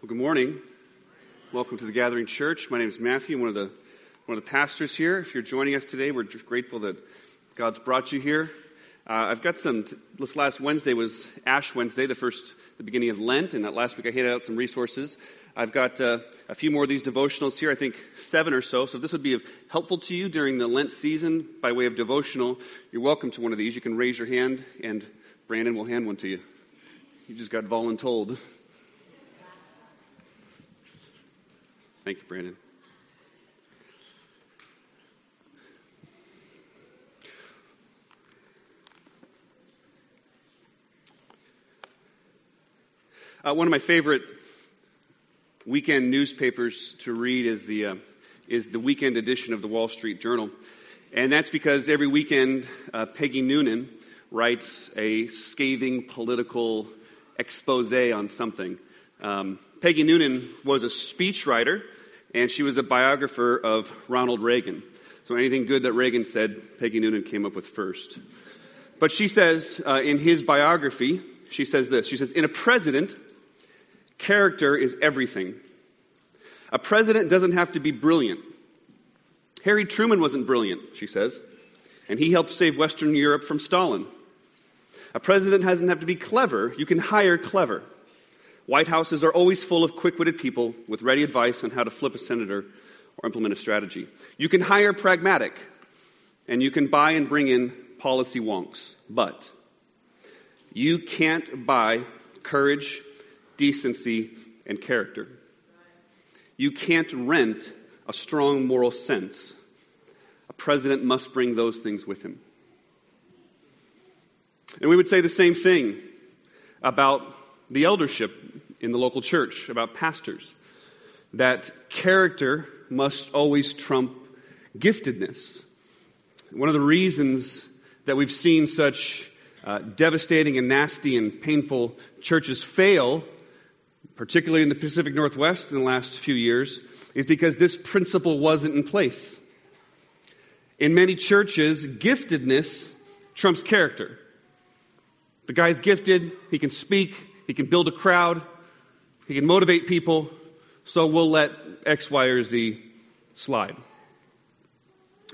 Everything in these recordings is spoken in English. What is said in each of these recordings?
Well, good morning. Welcome to the Gathering Church. My name is Matthew. I'm one of the one of the pastors here. If you're joining us today, we're grateful that God's brought you here. Uh, I've got some. This last Wednesday was Ash Wednesday, the first, the beginning of Lent, and that last week I handed out some resources. I've got uh, a few more of these devotionals here. I think seven or so. So if this would be helpful to you during the Lent season by way of devotional, you're welcome to one of these. You can raise your hand, and Brandon will hand one to you. You just got voluntold. Thank you, Brandon. Uh, one of my favorite weekend newspapers to read is the, uh, is the weekend edition of the Wall Street Journal. And that's because every weekend, uh, Peggy Noonan writes a scathing political expose on something. Um, Peggy Noonan was a speechwriter and she was a biographer of Ronald Reagan. So anything good that Reagan said, Peggy Noonan came up with first. But she says uh, in his biography, she says this She says, In a president, character is everything. A president doesn't have to be brilliant. Harry Truman wasn't brilliant, she says, and he helped save Western Europe from Stalin. A president doesn't have to be clever, you can hire clever. White Houses are always full of quick witted people with ready advice on how to flip a senator or implement a strategy. You can hire pragmatic, and you can buy and bring in policy wonks, but you can't buy courage, decency, and character. You can't rent a strong moral sense. A president must bring those things with him. And we would say the same thing about the eldership in the local church, about pastors, that character must always trump giftedness. One of the reasons that we've seen such uh, devastating and nasty and painful churches fail, particularly in the Pacific Northwest in the last few years, is because this principle wasn't in place. In many churches, giftedness trumps character. The guy's gifted, he can speak, he can build a crowd, he can motivate people, so we'll let X, Y, or Z slide.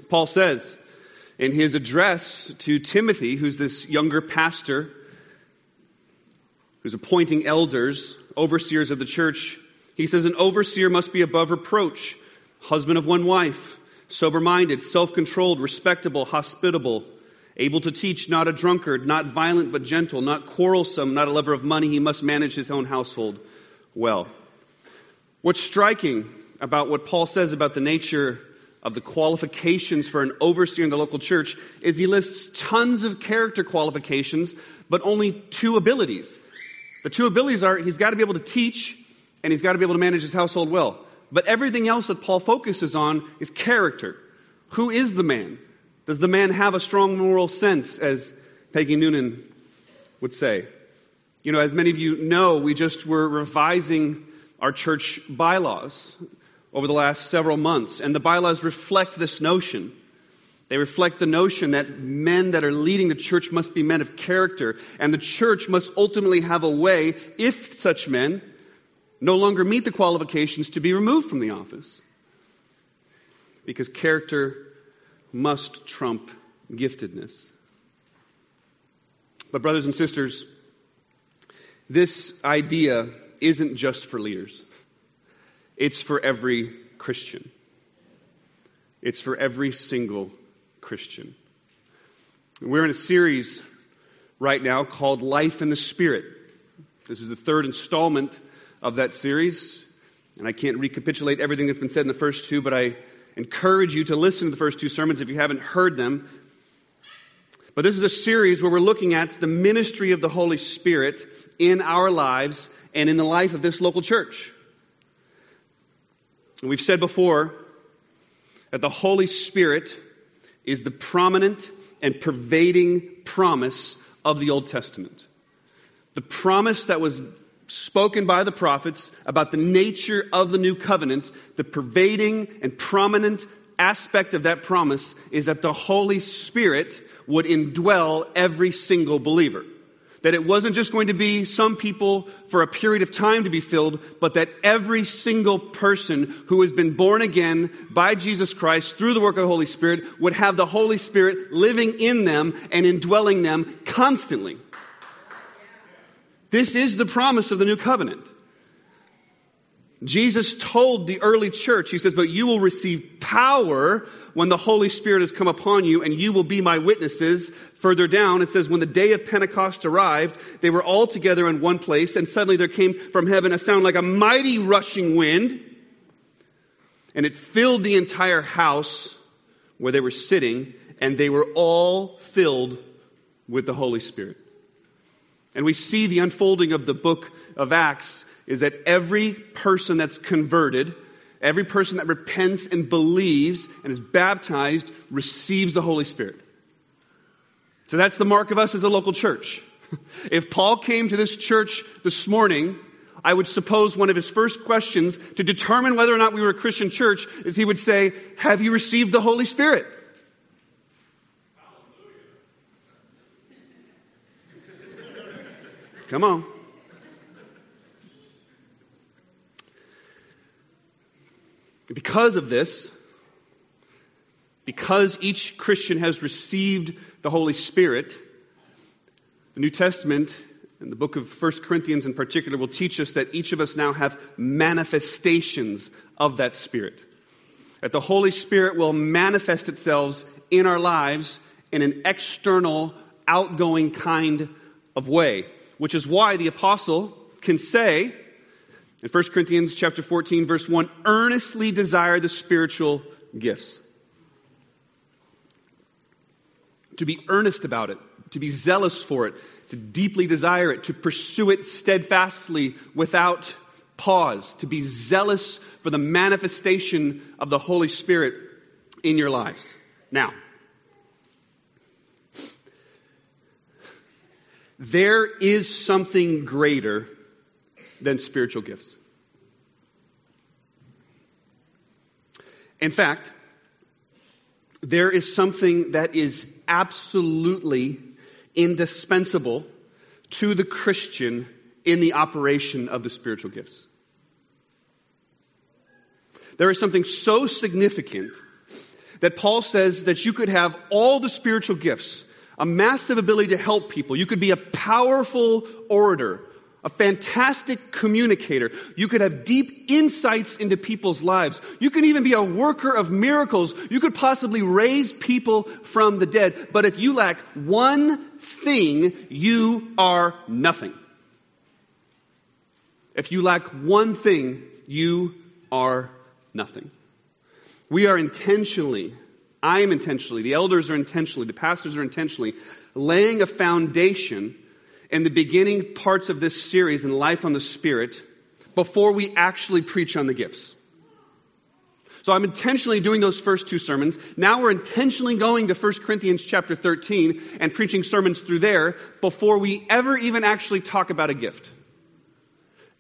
Paul says in his address to Timothy, who's this younger pastor, who's appointing elders, overseers of the church, he says, An overseer must be above reproach, husband of one wife, sober minded, self controlled, respectable, hospitable able to teach, not a drunkard, not violent but gentle, not quarrelsome, not a lover of money. He must manage his own household well. What's striking about what Paul says about the nature of the qualifications for an overseer in the local church is he lists tons of character qualifications, but only two abilities. The two abilities are he's got to be able to teach and he's got to be able to manage his household well. But everything else that Paul focuses on is character. Who is the man? Does the man have a strong moral sense, as Peggy Noonan would say? You know, as many of you know, we just were revising our church bylaws over the last several months, and the bylaws reflect this notion. They reflect the notion that men that are leading the church must be men of character, and the church must ultimately have a way, if such men no longer meet the qualifications, to be removed from the office. Because character must trump giftedness. But, brothers and sisters, this idea isn't just for leaders, it's for every Christian. It's for every single Christian. We're in a series right now called Life in the Spirit. This is the third installment of that series. And I can't recapitulate everything that's been said in the first two, but I encourage you to listen to the first two sermons if you haven't heard them. But this is a series where we're looking at the ministry of the Holy Spirit in our lives and in the life of this local church. And we've said before that the Holy Spirit is the prominent and pervading promise of the Old Testament. The promise that was spoken by the prophets about the nature of the new covenant, the pervading and prominent aspect of that promise is that the Holy Spirit would indwell every single believer. that it wasn't just going to be some people for a period of time to be filled, but that every single person who has been born again by Jesus Christ through the work of the Holy Spirit would have the Holy Spirit living in them and indwelling them constantly. This is the promise of the new covenant. Jesus told the early church, he says, but you will receive power when the Holy Spirit has come upon you, and you will be my witnesses. Further down, it says, when the day of Pentecost arrived, they were all together in one place, and suddenly there came from heaven a sound like a mighty rushing wind, and it filled the entire house where they were sitting, and they were all filled with the Holy Spirit. And we see the unfolding of the book of Acts is that every person that's converted, every person that repents and believes and is baptized receives the Holy Spirit. So that's the mark of us as a local church. If Paul came to this church this morning, I would suppose one of his first questions to determine whether or not we were a Christian church is he would say, Have you received the Holy Spirit? Come on. Because of this, because each Christian has received the Holy Spirit, the New Testament and the book of 1 Corinthians in particular will teach us that each of us now have manifestations of that Spirit. That the Holy Spirit will manifest itself in our lives in an external, outgoing kind of way, which is why the apostle can say, in 1 Corinthians chapter 14 verse 1, earnestly desire the spiritual gifts. To be earnest about it, to be zealous for it, to deeply desire it, to pursue it steadfastly without pause, to be zealous for the manifestation of the Holy Spirit in your lives. Now, there is something greater than spiritual gifts. In fact, there is something that is absolutely indispensable to the Christian in the operation of the spiritual gifts. There is something so significant that Paul says that you could have all the spiritual gifts, a massive ability to help people. You could be a powerful orator, a fantastic communicator. You could have deep insights into people's lives. You can even be a worker of miracles. You could possibly raise people from the dead. But if you lack one thing, you are nothing. If you lack one thing, you are nothing. We are intentionally, I am intentionally, the elders are intentionally, the pastors are intentionally laying a foundation in the beginning parts of this series in Life on the Spirit before we actually preach on the gifts. So I'm intentionally doing those first two sermons. Now we're intentionally going to 1 Corinthians chapter 13 and preaching sermons through there before we ever even actually talk about a gift.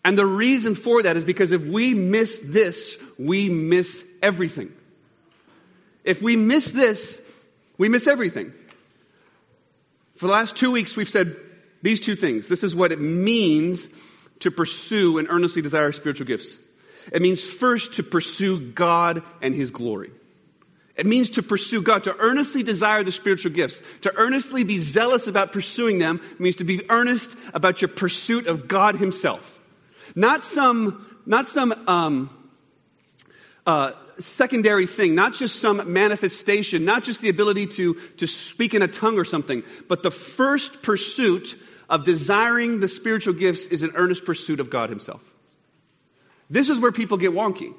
And the reason for that is because if we miss this, we miss everything. If we miss this, we miss everything. For the last two weeks, we've said these two things. This is what it means to pursue and earnestly desire spiritual gifts. It means first to pursue God and His glory. It means to pursue God, to earnestly desire the spiritual gifts, to earnestly be zealous about pursuing them means to be earnest about your pursuit of God Himself. Not some, not some, um, uh, secondary thing, not just some manifestation, not just the ability to, to speak in a tongue or something, but the first pursuit of desiring the spiritual gifts is an earnest pursuit of God Himself. This is where people get wonky.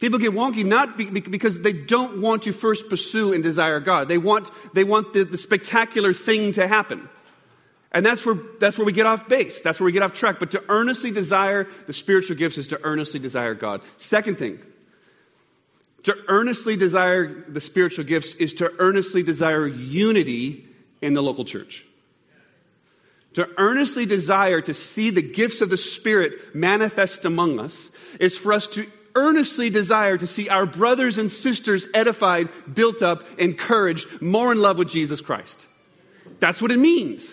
People get wonky not be, because they don't want to first pursue and desire God. They want, they want the, the spectacular thing to happen. And that's where, that's where we get off base. That's where we get off track. But to earnestly desire the spiritual gifts is to earnestly desire God. Second thing, to earnestly desire the spiritual gifts is to earnestly desire unity in the local church to earnestly desire to see the gifts of the Spirit manifest among us is for us to earnestly desire to see our brothers and sisters edified, built up, encouraged, more in love with Jesus Christ. That's what it means.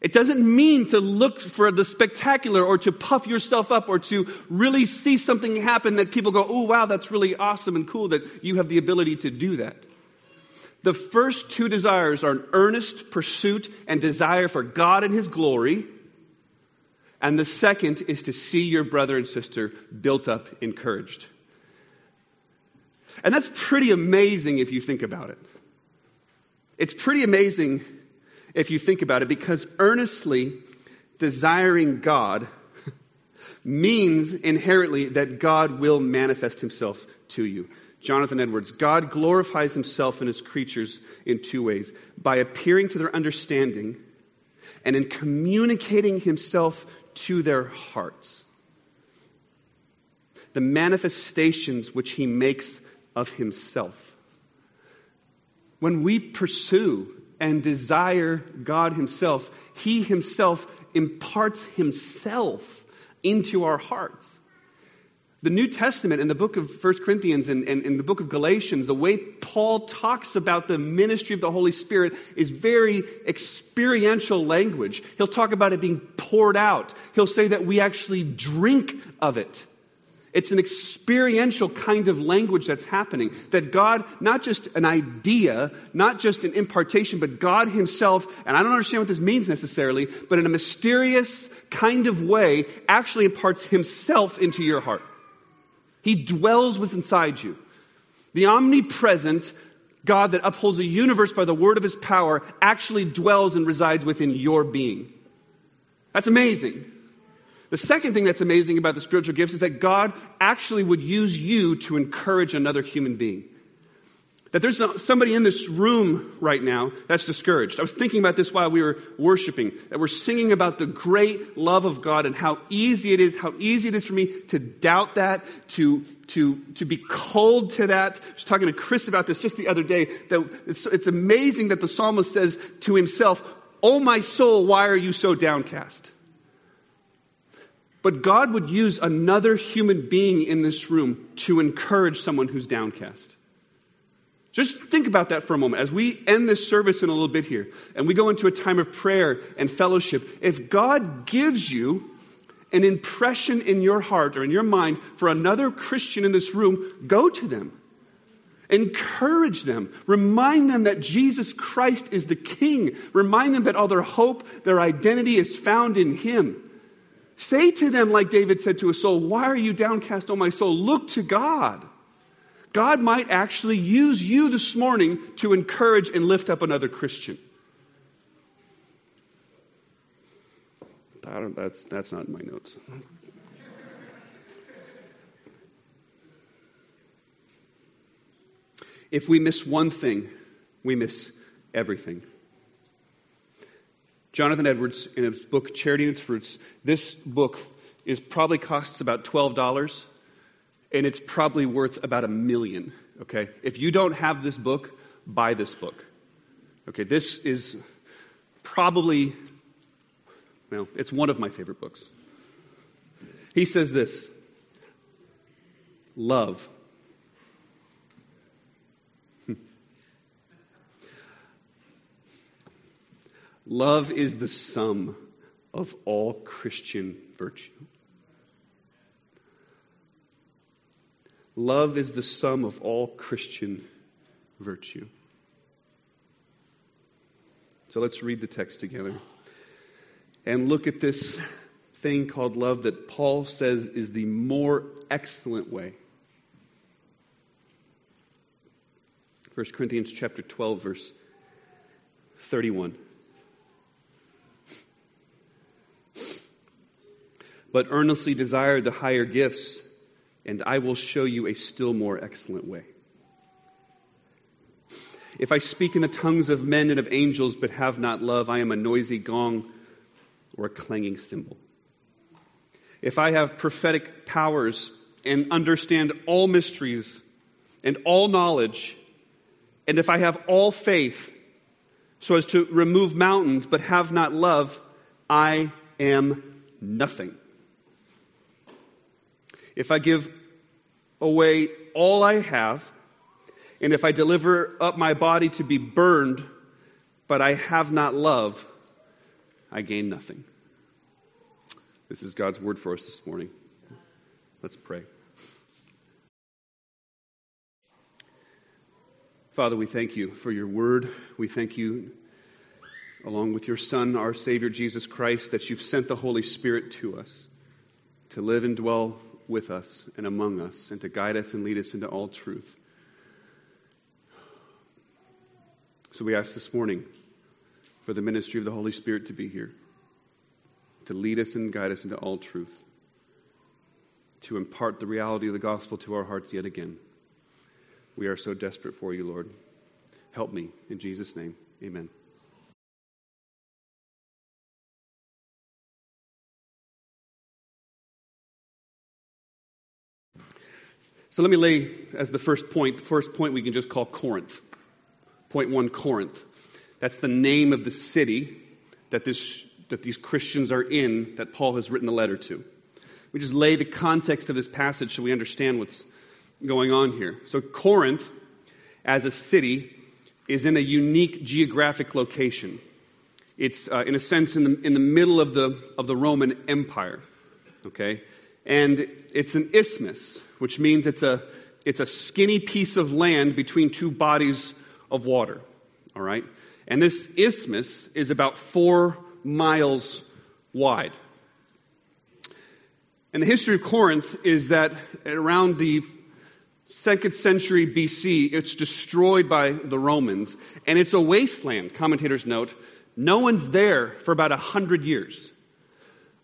It doesn't mean to look for the spectacular or to puff yourself up or to really see something happen that people go, oh, wow, that's really awesome and cool that you have the ability to do that. The first two desires are an earnest pursuit and desire for God and His glory. And the second is to see your brother and sister built up, encouraged. And that's pretty amazing if you think about it. It's pretty amazing if you think about it because earnestly desiring God means inherently that God will manifest himself to you. Jonathan Edwards, God glorifies himself in his creatures in two ways by appearing to their understanding and in communicating himself to their hearts. The manifestations which he makes of himself. When we pursue and desire God himself, he himself imparts himself into our hearts. The New Testament in the book of 1 Corinthians and, and in the book of Galatians, the way Paul talks about the ministry of the Holy Spirit is very experiential language. He'll talk about it being poured out. He'll say that we actually drink of it. It's an experiential kind of language that's happening. That God, not just an idea, not just an impartation, but God Himself, and I don't understand what this means necessarily, but in a mysterious kind of way, actually imparts Himself into your heart. He dwells within inside you. The omnipresent God that upholds a universe by the word of His power actually dwells and resides within your being. That's amazing. The second thing that's amazing about the spiritual gifts is that God actually would use you to encourage another human being. That there's somebody in this room right now that's discouraged. I was thinking about this while we were worshiping, that we're singing about the great love of God and how easy it is, how easy it is for me to doubt that, to, to, to be cold to that. I was talking to Chris about this just the other day, that it's, it's amazing that the psalmist says to himself, Oh, my soul, why are you so downcast? But God would use another human being in this room to encourage someone who's downcast. Just think about that for a moment. As we end this service in a little bit here and we go into a time of prayer and fellowship, if God gives you an impression in your heart or in your mind for another Christian in this room, go to them. Encourage them. Remind them that Jesus Christ is the King. Remind them that all their hope, their identity is found in Him. Say to them, like David said to his soul, Why are you downcast, O my soul? Look to God. God might actually use you this morning to encourage and lift up another Christian. that's, that's not in my notes. if we miss one thing, we miss everything. Jonathan Edwards, in his book Charity and Its Fruits, this book is probably costs about $12 and it's probably worth about a million, okay? If you don't have this book, buy this book. Okay, this is probably, well, it's one of my favorite books. He says this love Love is the sum of all Christian virtue. Love is the sum of all Christian virtue. So let's read the text together and look at this thing called love that Paul says is the more excellent way. 1 Corinthians chapter 12 verse 31. But earnestly desire the higher gifts, and I will show you a still more excellent way. If I speak in the tongues of men and of angels, but have not love, I am a noisy gong or a clanging cymbal. If I have prophetic powers and understand all mysteries and all knowledge, and if I have all faith so as to remove mountains, but have not love, I am nothing if I give away all I have, and if I deliver up my body to be burned, but I have not love, I gain nothing. This is God's word for us this morning. Let's pray. Father, we thank you for your word. We thank you, along with your Son, our Savior Jesus Christ, that you've sent the Holy Spirit to us to live and dwell with us and among us and to guide us and lead us into all truth. So we ask this morning for the ministry of the Holy Spirit to be here, to lead us and guide us into all truth, to impart the reality of the gospel to our hearts yet again. We are so desperate for you, Lord. Help me. In Jesus' name, amen. So let me lay as the first point, the first point we can just call Corinth. Point one Corinth. That's the name of the city that, this, that these Christians are in that Paul has written the letter to. We just lay the context of this passage so we understand what's going on here. So, Corinth, as a city, is in a unique geographic location. It's, uh, in a sense, in the, in the middle of the, of the Roman Empire. Okay? And it's an isthmus, which means it's a, it's a skinny piece of land between two bodies of water. All right? And this isthmus is about four miles wide. And the history of Corinth is that around the second century BC, it's destroyed by the Romans, and it's a wasteland, commentators note. No one's there for about a hundred years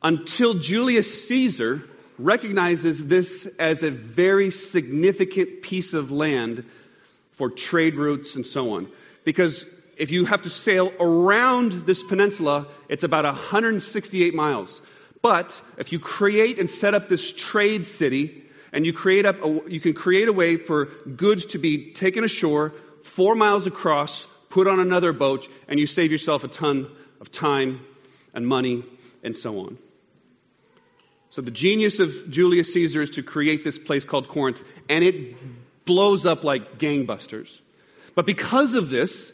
until Julius Caesar recognizes this as a very significant piece of land for trade routes and so on. Because if you have to sail around this peninsula, it's about 168 miles. But if you create and set up this trade city, and you create up, a, you can create a way for goods to be taken ashore, four miles across, put on another boat, and you save yourself a ton of time and money and so on. So the genius of Julius Caesar is to create this place called Corinth, and it blows up like gangbusters. But because of this,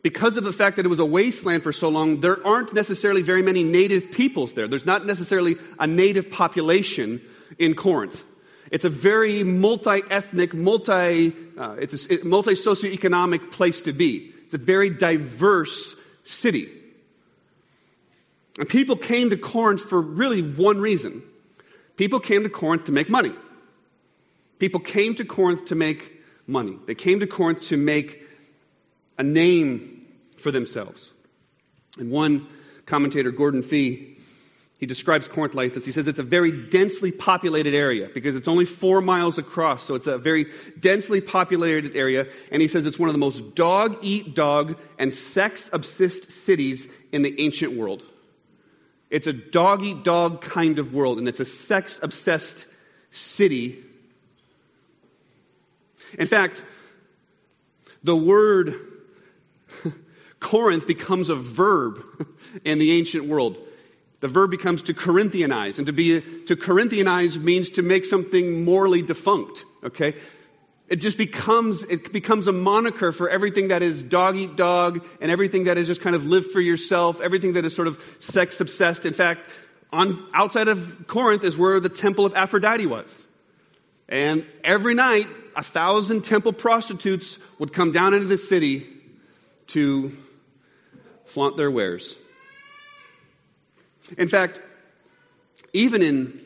because of the fact that it was a wasteland for so long, there aren't necessarily very many native peoples there. There's not necessarily a native population in Corinth. It's a very multi-ethnic, multi, uh, it's a multi socioeconomic place to be. It's a very diverse city. And people came to Corinth for really one reason. People came to Corinth to make money. People came to Corinth to make money. They came to Corinth to make a name for themselves. And one commentator, Gordon Fee, he describes Corinth like this. He says it's a very densely populated area because it's only four miles across, so it's a very densely populated area. And he says it's one of the most dog eat dog and sex obsessed cities in the ancient world. It's a dog eat dog kind of world, and it's a sex obsessed city. In fact, the word Corinth becomes a verb in the ancient world. The verb becomes to Corinthianize, and to be to Corinthianize means to make something morally defunct. Okay, it just becomes, it becomes a moniker for everything that is dog eat dog and everything that is just kind of live for yourself, everything that is sort of sex obsessed. In fact, on, outside of Corinth is where the temple of Aphrodite was. And every night, a thousand temple prostitutes would come down into the city to flaunt their wares. In fact, even in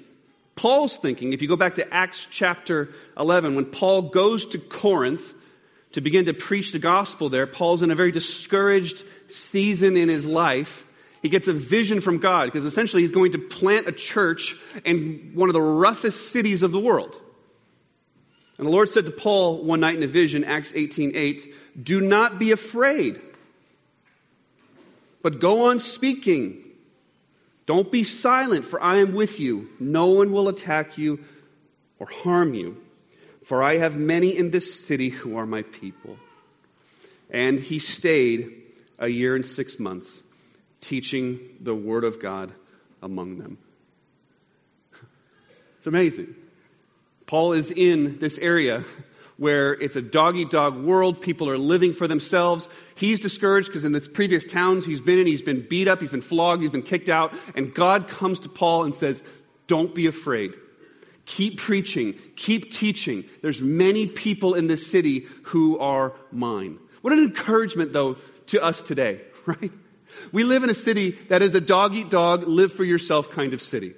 Paul's thinking, if you go back to Acts chapter 11, when Paul goes to Corinth to begin to preach the gospel there, Paul's in a very discouraged season in his life. He gets a vision from God because essentially he's going to plant a church in one of the roughest cities of the world. And the Lord said to Paul one night in a vision, Acts 18 8, Do not be afraid, but go on speaking don't be silent, for I am with you. No one will attack you or harm you, for I have many in this city who are my people. And he stayed a year and six months, teaching the word of God among them. It's amazing. Paul is in this area where it's a dog eat dog world. People are living for themselves. He's discouraged because in the previous towns he's been in, he's been beat up, he's been flogged, he's been kicked out. And God comes to Paul and says, Don't be afraid. Keep preaching, keep teaching. There's many people in this city who are mine. What an encouragement, though, to us today, right? We live in a city that is a dog eat dog, live for yourself kind of city.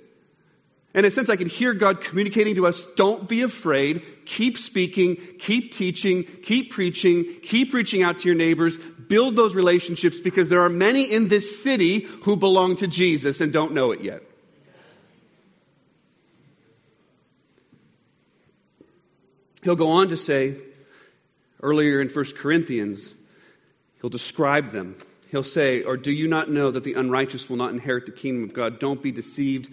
And in a sense, I can hear God communicating to us don't be afraid, keep speaking, keep teaching, keep preaching, keep reaching out to your neighbors, build those relationships because there are many in this city who belong to Jesus and don't know it yet. He'll go on to say, earlier in 1 Corinthians, he'll describe them. He'll say, Or do you not know that the unrighteous will not inherit the kingdom of God? Don't be deceived.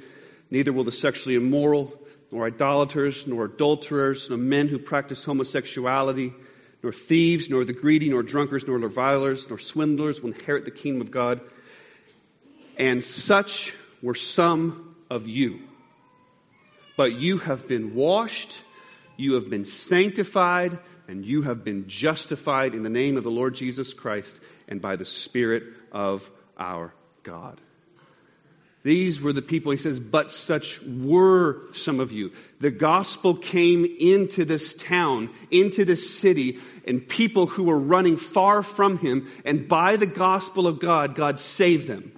Neither will the sexually immoral, nor idolaters, nor adulterers, nor men who practice homosexuality, nor thieves, nor the greedy, nor drunkards, nor revilers, nor swindlers will inherit the kingdom of God. And such were some of you. But you have been washed you have been sanctified and you have been justified in the name of the Lord Jesus Christ and by the Spirit of our God. These were the people, he says, but such were some of you. The gospel came into this town, into this city, and people who were running far from him, and by the gospel of God, God saved them.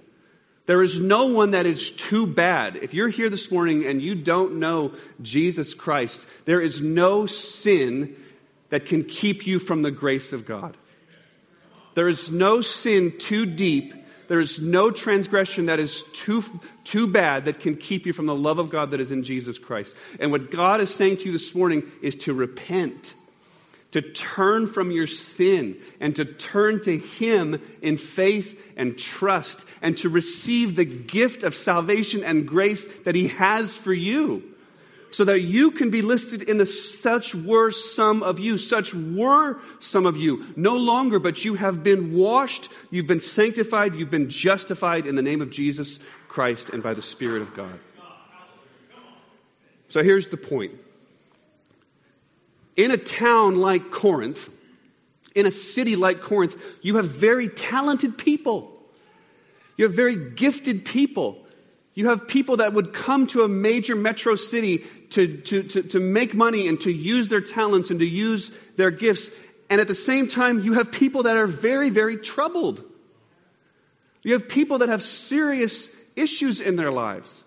There is no one that is too bad. If you're here this morning and you don't know Jesus Christ, there is no sin that can keep you from the grace of God. There is no sin too deep. There is no transgression that is too, too bad that can keep you from the love of God that is in Jesus Christ. And what God is saying to you this morning is to repent to turn from your sin and to turn to Him in faith and trust and to receive the gift of salvation and grace that He has for you. So that you can be listed in the such were some of you, such were some of you. No longer, but you have been washed, you've been sanctified, you've been justified in the name of Jesus Christ and by the Spirit of God. So here's the point in a town like Corinth, in a city like Corinth, you have very talented people. You have very gifted people. You have people that would come to a major metro city to, to, to, to, make money and to use their talents and to use their gifts. And at the same time, you have people that are very, very troubled. You have people that have serious issues in their lives.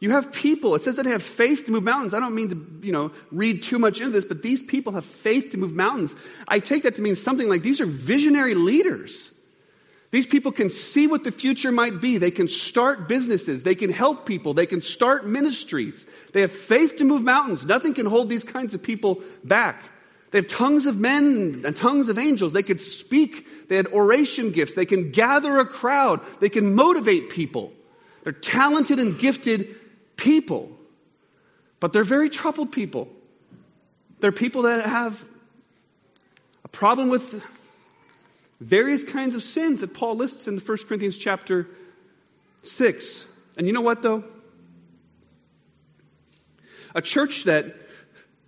You have people, it says that they have faith to move mountains. I don't mean to, you know, read too much into this, but these people have faith to move mountains. I take that to mean something like these are visionary leaders. These people can see what the future might be. They can start businesses. They can help people. They can start ministries. They have faith to move mountains. Nothing can hold these kinds of people back. They have tongues of men and tongues of angels. They could speak. They had oration gifts. They can gather a crowd. They can motivate people. They're talented and gifted people, but they're very troubled people. They're people that have a problem with various kinds of sins that Paul lists in the 1 Corinthians chapter 6. And you know what, though? A church that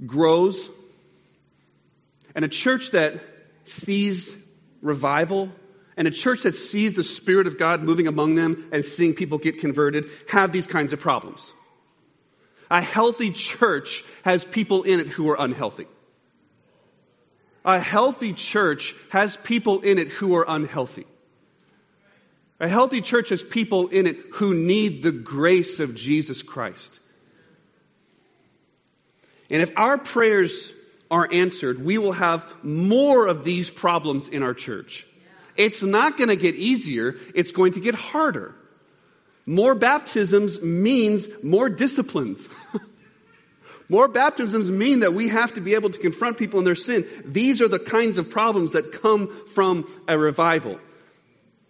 grows and a church that sees revival and a church that sees the Spirit of God moving among them and seeing people get converted have these kinds of problems. A healthy church has people in it who are unhealthy. A healthy church has people in it who are unhealthy. A healthy church has people in it who need the grace of Jesus Christ. And if our prayers are answered, we will have more of these problems in our church. It's not going to get easier, it's going to get harder. More baptisms means more disciplines. more baptisms mean that we have to be able to confront people in their sin. These are the kinds of problems that come from a revival.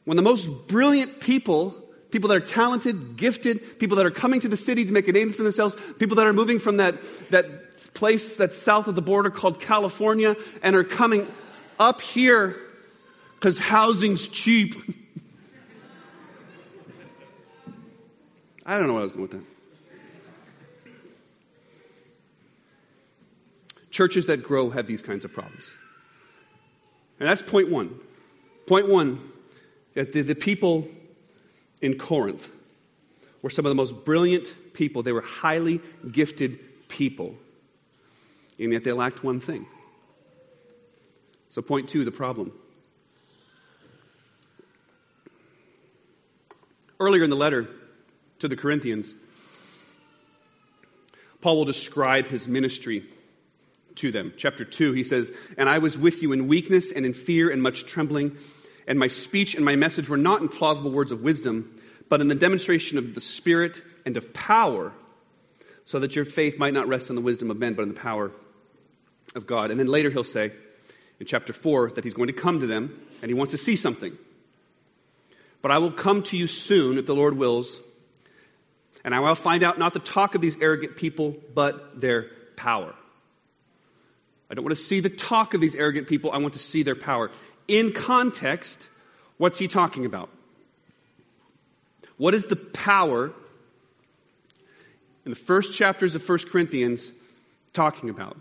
When the most brilliant people, people that are talented, gifted, people that are coming to the city to make a name for themselves, people that are moving from that, that place that's south of the border called California and are coming up here because housing's cheap. I don't know what I was going with that. Churches that grow have these kinds of problems. And that's point one. Point one that the, the people in Corinth were some of the most brilliant people. They were highly gifted people. And yet they lacked one thing. So, point two, the problem. Earlier in the letter to the Corinthians, Paul will describe his ministry to them. Chapter 2, he says, And I was with you in weakness and in fear and much trembling, and my speech and my message were not in plausible words of wisdom, but in the demonstration of the Spirit and of power, so that your faith might not rest on the wisdom of men, but in the power of God. And then later he'll say in chapter 4 that he's going to come to them and he wants to see something. But I will come to you soon, if the Lord wills, and I will find out not the talk of these arrogant people, but their power. I don't want to see the talk of these arrogant people, I want to see their power. In context, what's he talking about? What is the power in the first chapters of 1 Corinthians talking about?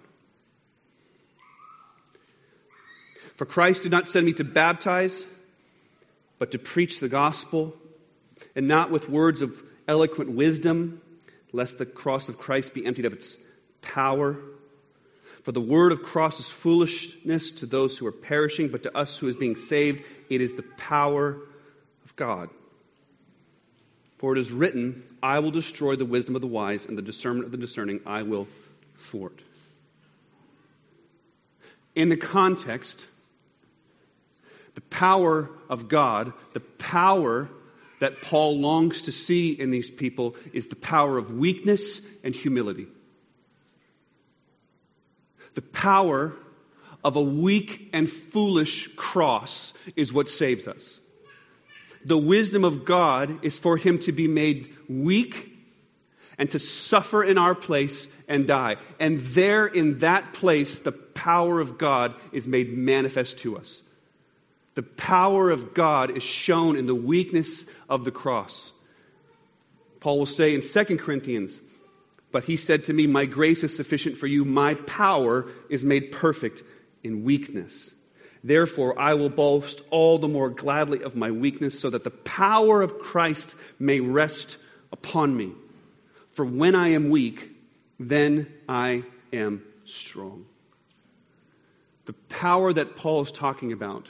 For Christ did not send me to baptize, but to preach the gospel, and not with words of eloquent wisdom, lest the cross of Christ be emptied of its power. For the word of cross is foolishness to those who are perishing, but to us who is being saved, it is the power of God. For it is written, I will destroy the wisdom of the wise, and the discernment of the discerning I will thwart. In the context, the power of God, the power that Paul longs to see in these people, is the power of weakness and humility the power of a weak and foolish cross is what saves us. The wisdom of God is for him to be made weak and to suffer in our place and die. And there in that place, the power of God is made manifest to us. The power of God is shown in the weakness of the cross. Paul will say in 2 Corinthians but he said to me, My grace is sufficient for you. My power is made perfect in weakness. Therefore, I will boast all the more gladly of my weakness, so that the power of Christ may rest upon me. For when I am weak, then I am strong. The power that Paul is talking about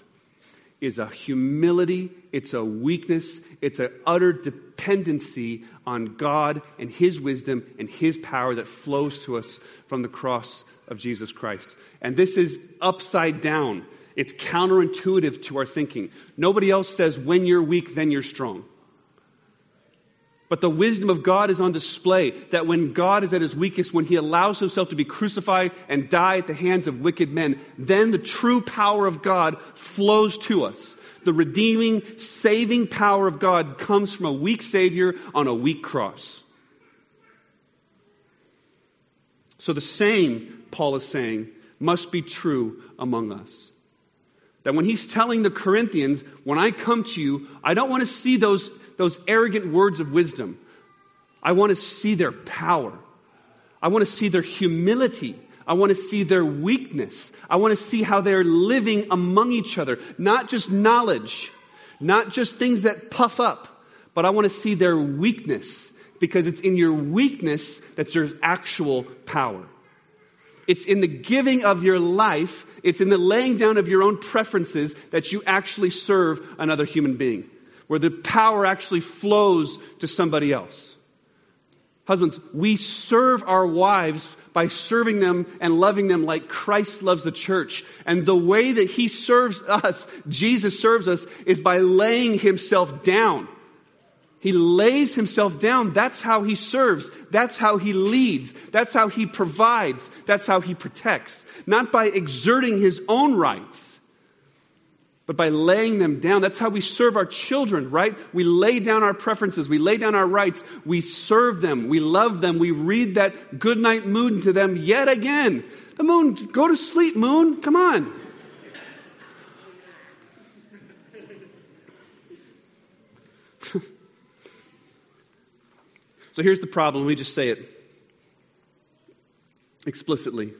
is a humility, it's a weakness, it's an utter dependency on God and His wisdom and His power that flows to us from the cross of Jesus Christ. And this is upside down. It's counterintuitive to our thinking. Nobody else says, when you're weak, then you're strong. But the wisdom of God is on display that when God is at his weakest, when he allows himself to be crucified and die at the hands of wicked men, then the true power of God flows to us. The redeeming, saving power of God comes from a weak Savior on a weak cross. So the same, Paul is saying, must be true among us. That when he's telling the Corinthians, when I come to you, I don't want to see those those arrogant words of wisdom. I want to see their power. I want to see their humility. I want to see their weakness. I want to see how they're living among each other. Not just knowledge, not just things that puff up, but I want to see their weakness because it's in your weakness that there's actual power. It's in the giving of your life, it's in the laying down of your own preferences that you actually serve another human being where the power actually flows to somebody else. Husbands, we serve our wives by serving them and loving them like Christ loves the church. And the way that he serves us, Jesus serves us, is by laying himself down. He lays himself down. That's how he serves. That's how he leads. That's how he provides. That's how he protects. Not by exerting his own rights but by laying them down. That's how we serve our children, right? We lay down our preferences, we lay down our rights, we serve them, we love them, we read that good night moon to them yet again. The moon, go to sleep, moon, come on. so here's the problem, let me just say it explicitly.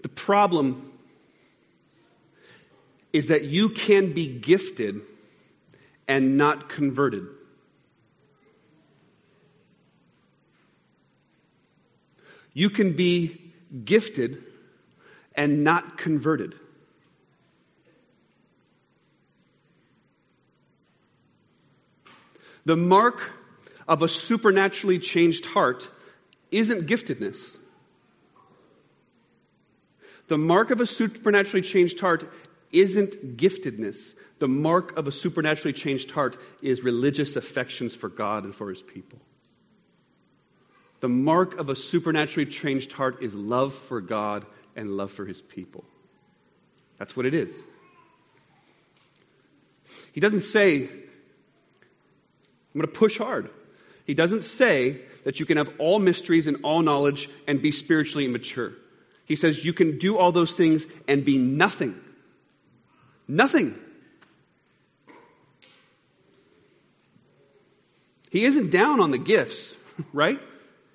The problem is that you can be gifted and not converted. You can be gifted and not converted. The mark of a supernaturally changed heart isn't giftedness. The mark of a supernaturally changed heart isn't giftedness. The mark of a supernaturally changed heart is religious affections for God and for his people. The mark of a supernaturally changed heart is love for God and love for his people. That's what it is. He doesn't say, I'm going to push hard. He doesn't say that you can have all mysteries and all knowledge and be spiritually immature. He says you can do all those things and be nothing. Nothing. He isn't down on the gifts, right?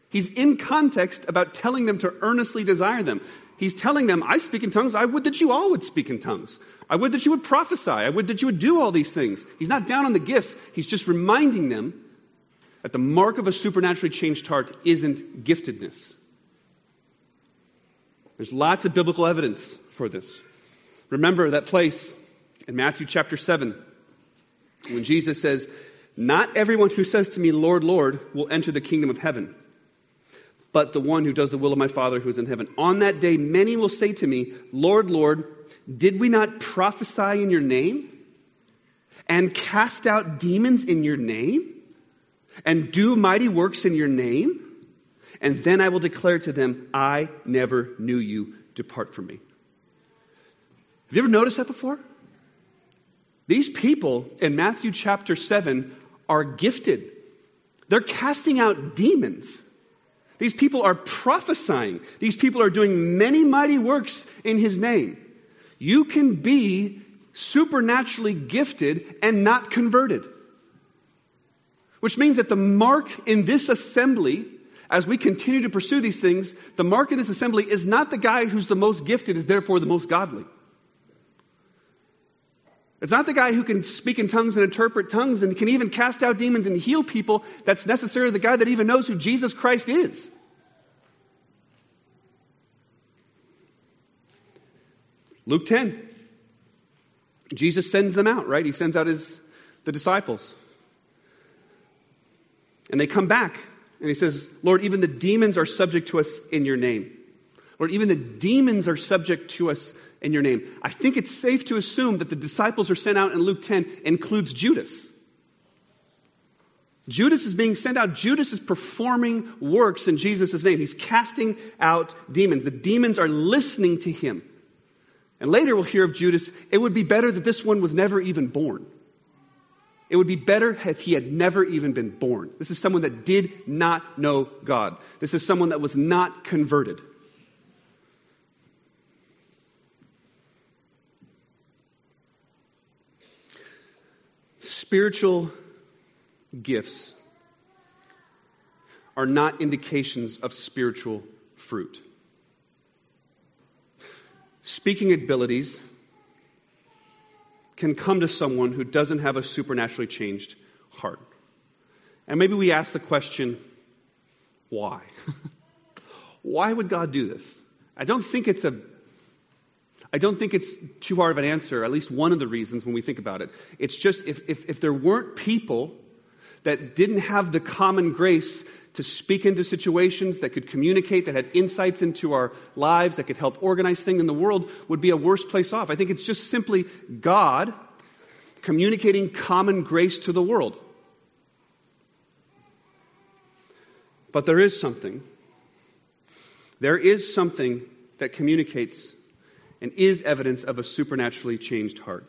He's in context about telling them to earnestly desire them. He's telling them, I speak in tongues. I would that you all would speak in tongues. I would that you would prophesy. I would that you would do all these things. He's not down on the gifts. He's just reminding them that the mark of a supernaturally changed heart isn't giftedness. There's lots of biblical evidence for this. Remember that place in Matthew chapter 7 when Jesus says, Not everyone who says to me, Lord, Lord, will enter the kingdom of heaven, but the one who does the will of my Father who is in heaven. On that day, many will say to me, Lord, Lord, did we not prophesy in your name? And cast out demons in your name? And do mighty works in your name? And then I will declare to them, I never knew you. Depart from me. Have you ever noticed that before? These people in Matthew chapter 7 are gifted. They're casting out demons. These people are prophesying. These people are doing many mighty works in his name. You can be supernaturally gifted and not converted. Which means that the mark in this assembly as we continue to pursue these things, the mark in this assembly is not the guy who's the most gifted, is therefore the most godly. It's not the guy who can speak in tongues and interpret tongues and can even cast out demons and heal people. That's necessarily the guy that even knows who Jesus Christ is. Luke 10. Jesus sends them out, right? He sends out his the disciples. And they come back and he says, Lord, even the demons are subject to us in your name. Lord, even the demons are subject to us in your name. I think it's safe to assume that the disciples are sent out in Luke 10 includes Judas. Judas is being sent out. Judas is performing works in Jesus' name. He's casting out demons. The demons are listening to him. And later we'll hear of Judas. It would be better that this one was never even born. It would be better if he had never even been born. This is someone that did not know God. This is someone that was not converted. Spiritual gifts are not indications of spiritual fruit. Speaking abilities can come to someone who doesn't have a supernaturally changed heart. And maybe we ask the question, why? why would God do this? I don't think it's a I don't think it's too hard of an answer, at least one of the reasons when we think about it. It's just if, if, if there weren't people that didn't have the common grace to speak into situations, that could communicate, that had insights into our lives, that could help organize things in the world, would be a worse place off. I think it's just simply God communicating common grace to the world. But there is something. There is something that communicates and is evidence of a supernaturally changed heart.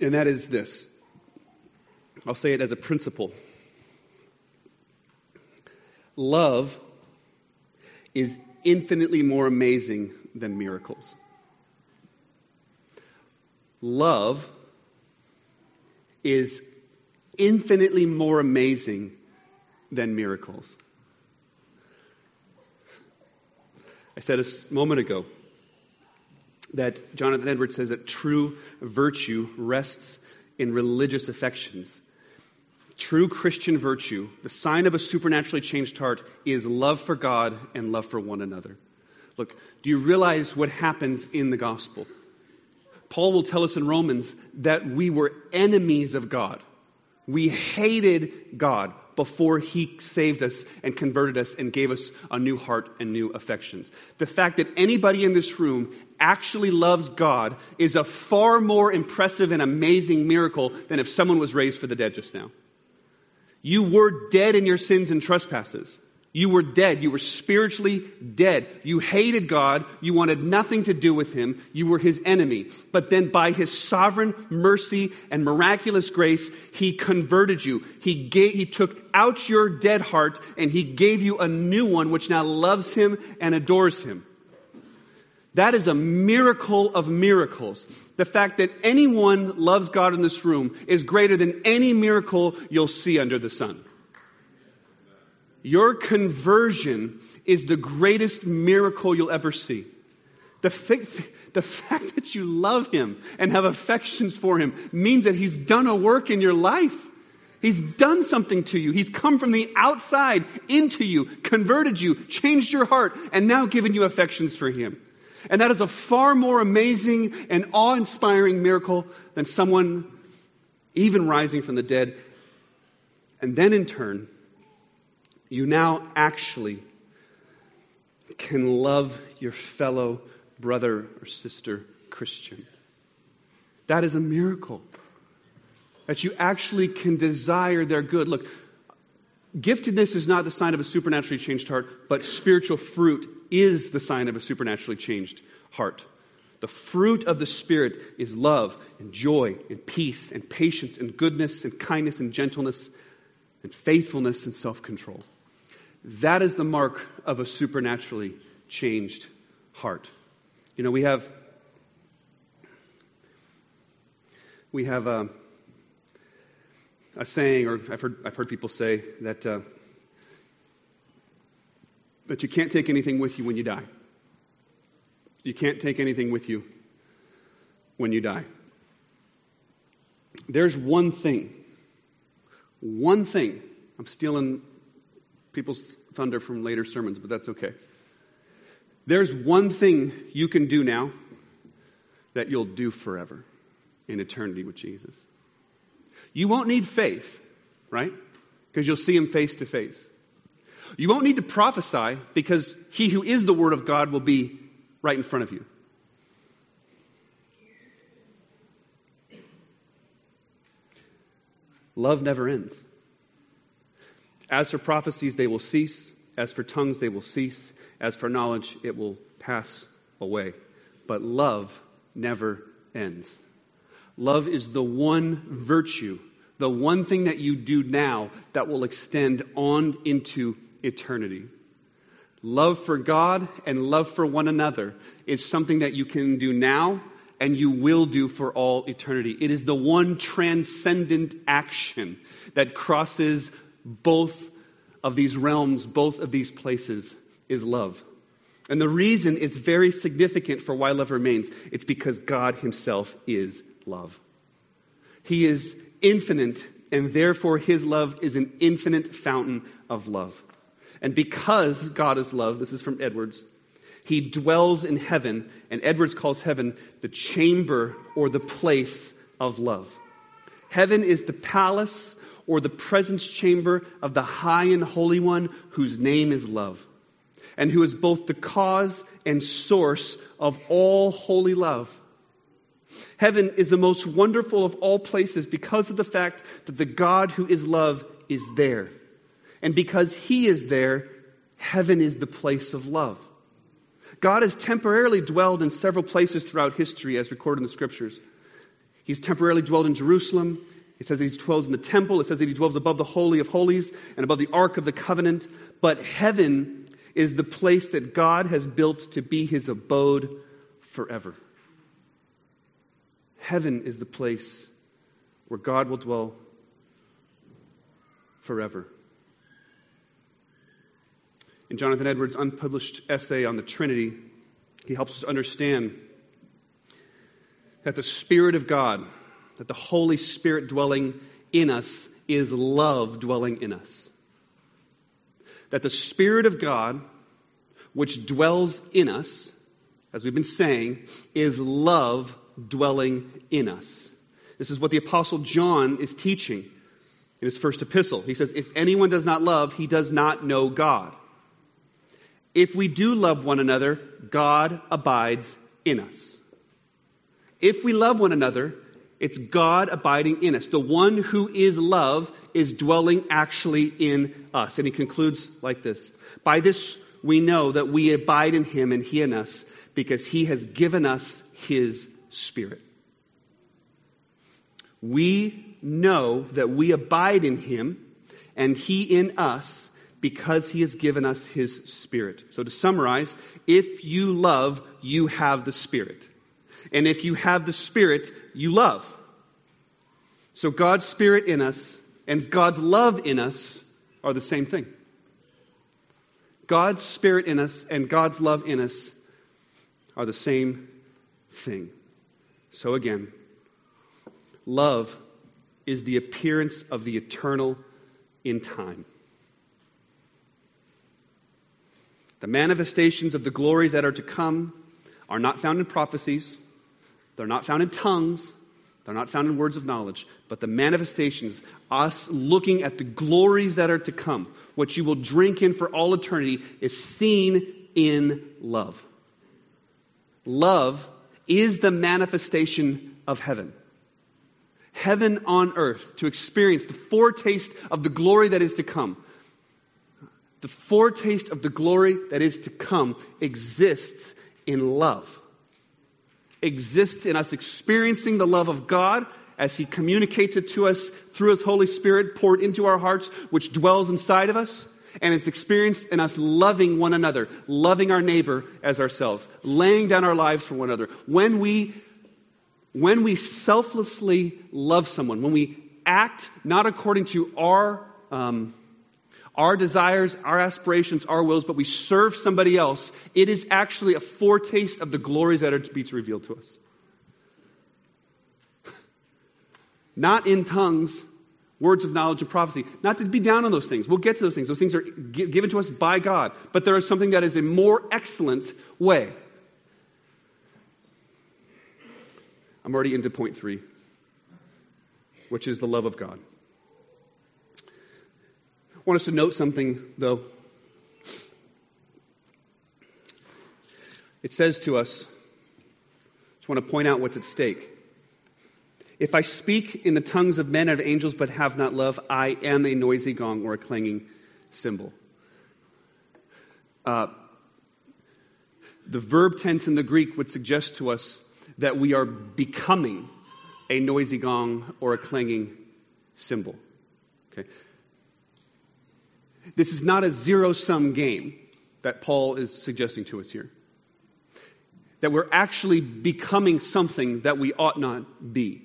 And that is this I'll say it as a principle. Love is infinitely more amazing than miracles. Love is infinitely more amazing than miracles. I said a moment ago that Jonathan Edwards says that true virtue rests in religious affections. True Christian virtue, the sign of a supernaturally changed heart, is love for God and love for one another. Look, do you realize what happens in the gospel? Paul will tell us in Romans that we were enemies of God. We hated God before he saved us and converted us and gave us a new heart and new affections. The fact that anybody in this room actually loves God is a far more impressive and amazing miracle than if someone was raised for the dead just now. You were dead in your sins and trespasses. You were dead. You were spiritually dead. You hated God. You wanted nothing to do with Him. You were His enemy. But then by His sovereign mercy and miraculous grace, He converted you. He gave, He took out your dead heart and He gave you a new one which now loves Him and adores Him. That is a miracle of miracles. The fact that anyone loves God in this room is greater than any miracle you'll see under the sun. Your conversion is the greatest miracle you'll ever see. The, the fact that you love him and have affections for him means that he's done a work in your life. He's done something to you. He's come from the outside into you, converted you, changed your heart, and now given you affections for him. And that is a far more amazing and awe inspiring miracle than someone even rising from the dead. And then in turn, you now actually can love your fellow brother or sister Christian. That is a miracle. That you actually can desire their good. Look, giftedness is not the sign of a supernaturally changed heart, but spiritual fruit is the sign of a supernaturally changed heart. The fruit of the Spirit is love and joy and peace and patience and goodness and kindness and gentleness and faithfulness and self control. That is the mark of a supernaturally changed heart. You know, we have we have a, a saying, or I've heard I've heard people say that uh, that you can't take anything with you when you die. You can't take anything with you when you die. There's one thing, one thing. I'm stealing people's thunder from later sermons, but that's okay. There's one thing you can do now that you'll do forever in eternity with Jesus. You won't need faith, right? Because you'll see him face to face. You won't need to prophesy because he who is the Word of God will be right in front of you. Love never ends. As for prophecies, they will cease. As for tongues, they will cease. As for knowledge, it will pass away. But love never ends. Love is the one virtue, the one thing that you do now that will extend on into eternity. Love for God and love for one another is something that you can do now and you will do for all eternity. It is the one transcendent action that crosses both of these realms, both of these places, is love. And the reason is very significant for why love remains. It's because God Himself is love. He is infinite, and therefore His love is an infinite fountain of love. And because God is love, this is from Edwards, He dwells in heaven, and Edwards calls heaven the chamber or the place of love. Heaven is the palace or the presence chamber of the high and holy one whose name is love, and who is both the cause and source of all holy love. Heaven is the most wonderful of all places because of the fact that the God who is love is there. And because he is there, heaven is the place of love. God has temporarily dwelled in several places throughout history, as recorded in the scriptures. He's temporarily dwelled in Jerusalem. It says that he dwells in the temple. It says that he dwells above the Holy of Holies and above the Ark of the Covenant. But heaven is the place that God has built to be his abode forever. Heaven is the place where God will dwell forever. In Jonathan Edwards' unpublished essay on the Trinity, he helps us understand that the Spirit of God, that the Holy Spirit dwelling in us, is love dwelling in us. That the Spirit of God, which dwells in us, as we've been saying, is love dwelling in us. This is what the Apostle John is teaching in his first epistle. He says, If anyone does not love, he does not know God. If we do love one another, God abides in us. If we love one another, it's God abiding in us. The one who is love is dwelling actually in us. And he concludes like this By this we know that we abide in him and he in us because he has given us his spirit. We know that we abide in him and he in us because he has given us his spirit. So to summarize, if you love, you have the spirit. And if you have the Spirit, you love. So God's Spirit in us and God's love in us are the same thing. God's Spirit in us and God's love in us are the same thing. So again, love is the appearance of the eternal in time. The manifestations of the glories that are to come are not found in prophecies, they're not found in tongues, they're not found in words of knowledge, but the manifestations, us looking at the glories that are to come, what you will drink in for all eternity, is seen in love. Love is the manifestation of heaven. Heaven on earth, to experience the foretaste of the glory that is to come. The foretaste of the glory that is to come exists in love exists in us experiencing the love of God as He communicates it to us through His Holy Spirit poured into our hearts, which dwells inside of us. And it's experienced in us loving one another, loving our neighbor as ourselves, laying down our lives for one another. When we, when we selflessly love someone, when we act not according to our um, our desires, our aspirations, our wills, but we serve somebody else, it is actually a foretaste of the glories that are to be revealed to us. Not in tongues, words of knowledge and prophecy. Not to be down on those things. We'll get to those things. Those things are given to us by God. But there is something that is a more excellent way. I'm already into point three, which is the love of God. Want us to note something, though. It says to us, I just want to point out what's at stake. If I speak in the tongues of men and of angels but have not love, I am a noisy gong or a clanging cymbal. Uh, the verb tense in the Greek would suggest to us that we are becoming a noisy gong or a clanging cymbal. Okay? This is not a zero sum game that Paul is suggesting to us here. That we're actually becoming something that we ought not be.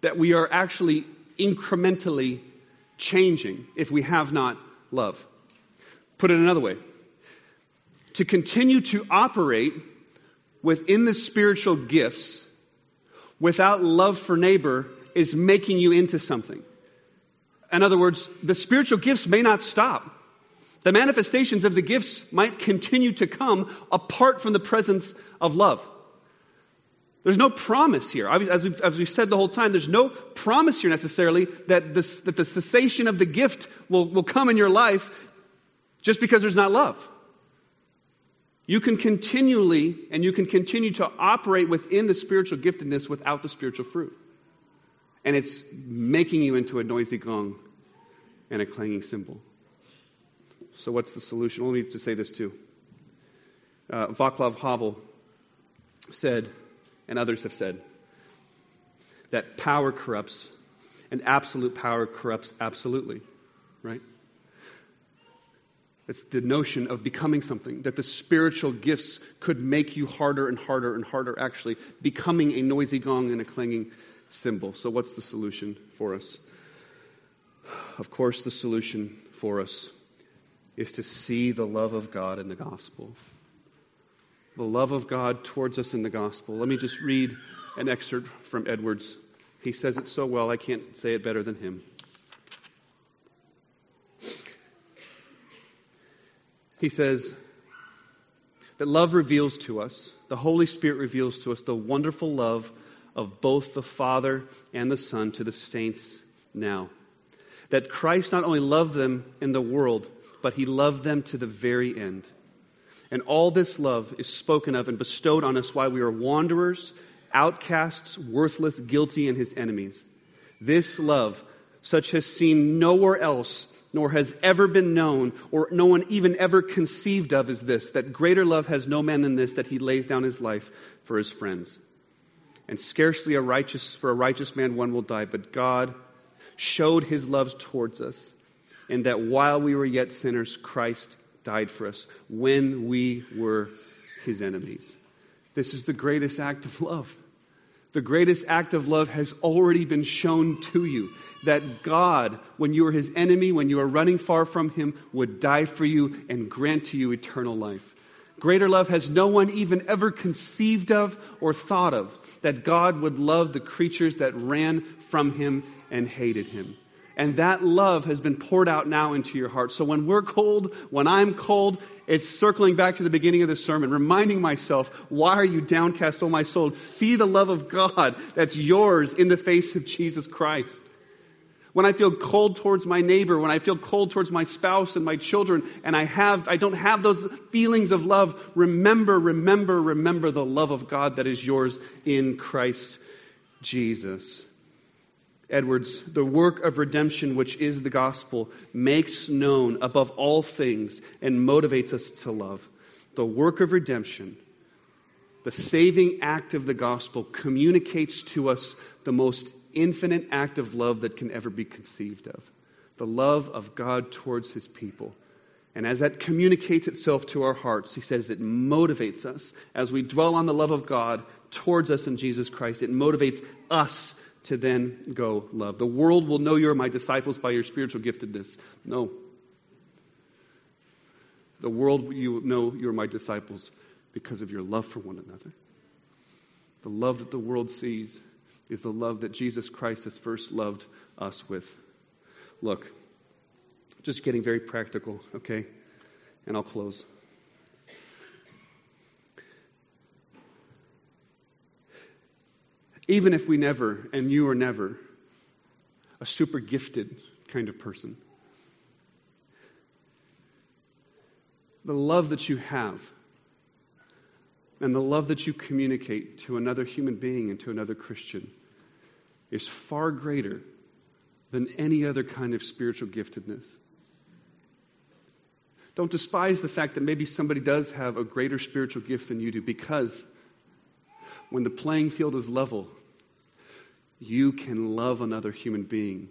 That we are actually incrementally changing if we have not love. Put it another way to continue to operate within the spiritual gifts without love for neighbor is making you into something. In other words, the spiritual gifts may not stop. The manifestations of the gifts might continue to come apart from the presence of love. There's no promise here. As we've, as we've said the whole time, there's no promise here necessarily that, this, that the cessation of the gift will, will come in your life just because there's not love. You can continually and you can continue to operate within the spiritual giftedness without the spiritual fruit. And it's making you into a noisy gong and a clanging cymbal. So, what's the solution? Let me to say this too. Uh, Václav Havel said, and others have said, that power corrupts, and absolute power corrupts absolutely, right? It's the notion of becoming something, that the spiritual gifts could make you harder and harder and harder, actually, becoming a noisy gong and a clanging cymbal. So, what's the solution for us? Of course, the solution for us is to see the love of God in the gospel. The love of God towards us in the gospel. Let me just read an excerpt from Edwards. He says it so well, I can't say it better than him. He says that love reveals to us, the Holy Spirit reveals to us the wonderful love of both the Father and the Son to the saints now. That Christ not only loved them in the world, but he loved them to the very end. And all this love is spoken of and bestowed on us while we are wanderers, outcasts, worthless, guilty, and his enemies. This love, such has seen nowhere else, nor has ever been known, or no one even ever conceived of, is this that greater love has no man than this, that he lays down his life for his friends. And scarcely a righteous, for a righteous man one will die, but God showed his love towards us, in that while we were yet sinners, Christ died for us when we were his enemies. This is the greatest act of love. The greatest act of love has already been shown to you that God, when you were his enemy, when you were running far from him, would die for you and grant to you eternal life. Greater love has no one even ever conceived of or thought of that God would love the creatures that ran from him and hated him. And that love has been poured out now into your heart. So when we're cold, when I'm cold, it's circling back to the beginning of the sermon, reminding myself, why are you downcast, O my soul? See the love of God that's yours in the face of Jesus Christ. When I feel cold towards my neighbor, when I feel cold towards my spouse and my children, and I have, I don't have those feelings of love, remember, remember, remember the love of God that is yours in Christ Jesus. Edwards, the work of redemption, which is the gospel, makes known above all things and motivates us to love. The work of redemption, the saving act of the gospel, communicates to us the most infinite act of love that can ever be conceived of the love of God towards his people. And as that communicates itself to our hearts, he says it motivates us. As we dwell on the love of God towards us in Jesus Christ, it motivates us to then go love. The world will know you're my disciples by your spiritual giftedness. No. The world you know you're my disciples because of your love for one another. The love that the world sees is the love that Jesus Christ has first loved us with. Look, just getting very practical, okay? And I'll close. Even if we never, and you are never, a super gifted kind of person. The love that you have and the love that you communicate to another human being and to another Christian is far greater than any other kind of spiritual giftedness. Don't despise the fact that maybe somebody does have a greater spiritual gift than you do because when the playing field is level, you can love another human being.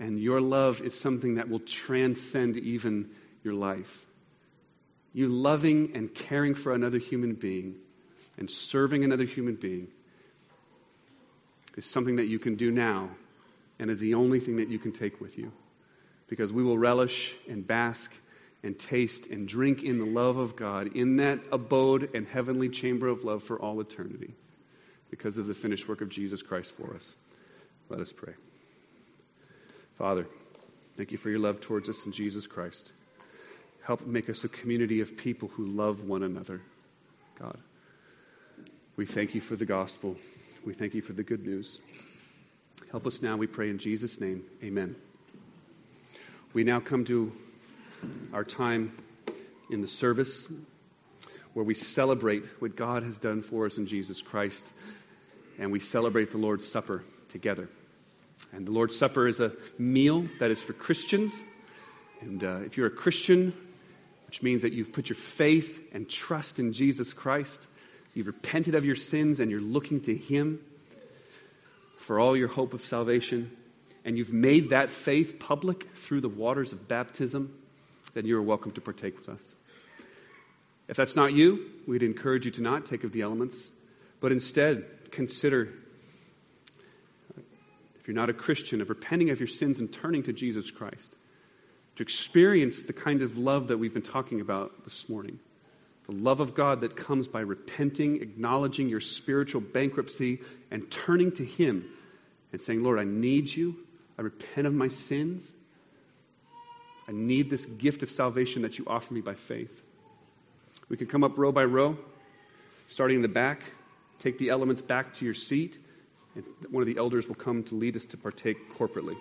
And your love is something that will transcend even your life. You loving and caring for another human being and serving another human being is something that you can do now and is the only thing that you can take with you. Because we will relish and bask and taste and drink in the love of God in that abode and heavenly chamber of love for all eternity because of the finished work of Jesus Christ for us. Let us pray. Father, thank you for your love towards us in Jesus Christ. Help make us a community of people who love one another. God, we thank you for the gospel. We thank you for the good news. Help us now, we pray in Jesus' name. Amen. We now come to our time in the service where we celebrate what God has done for us in Jesus Christ and we celebrate the Lord's Supper together. And the Lord's Supper is a meal that is for Christians. And uh, if you're a Christian, which means that you've put your faith and trust in Jesus Christ, you've repented of your sins, and you're looking to Him for all your hope of salvation, and you've made that faith public through the waters of baptism, then you are welcome to partake with us. If that's not you, we'd encourage you to not take of the elements, but instead consider, if you're not a Christian, of repenting of your sins and turning to Jesus Christ. to experience the kind of love that we've been talking about this morning. The love of God that comes by repenting, acknowledging your spiritual bankruptcy, and turning to Him and saying, Lord, I need you. I repent of my sins. I need this gift of salvation that you offer me by faith. We can come up row by row, starting in the back. Take the elements back to your seat, and one of the elders will come to lead us to partake corporately.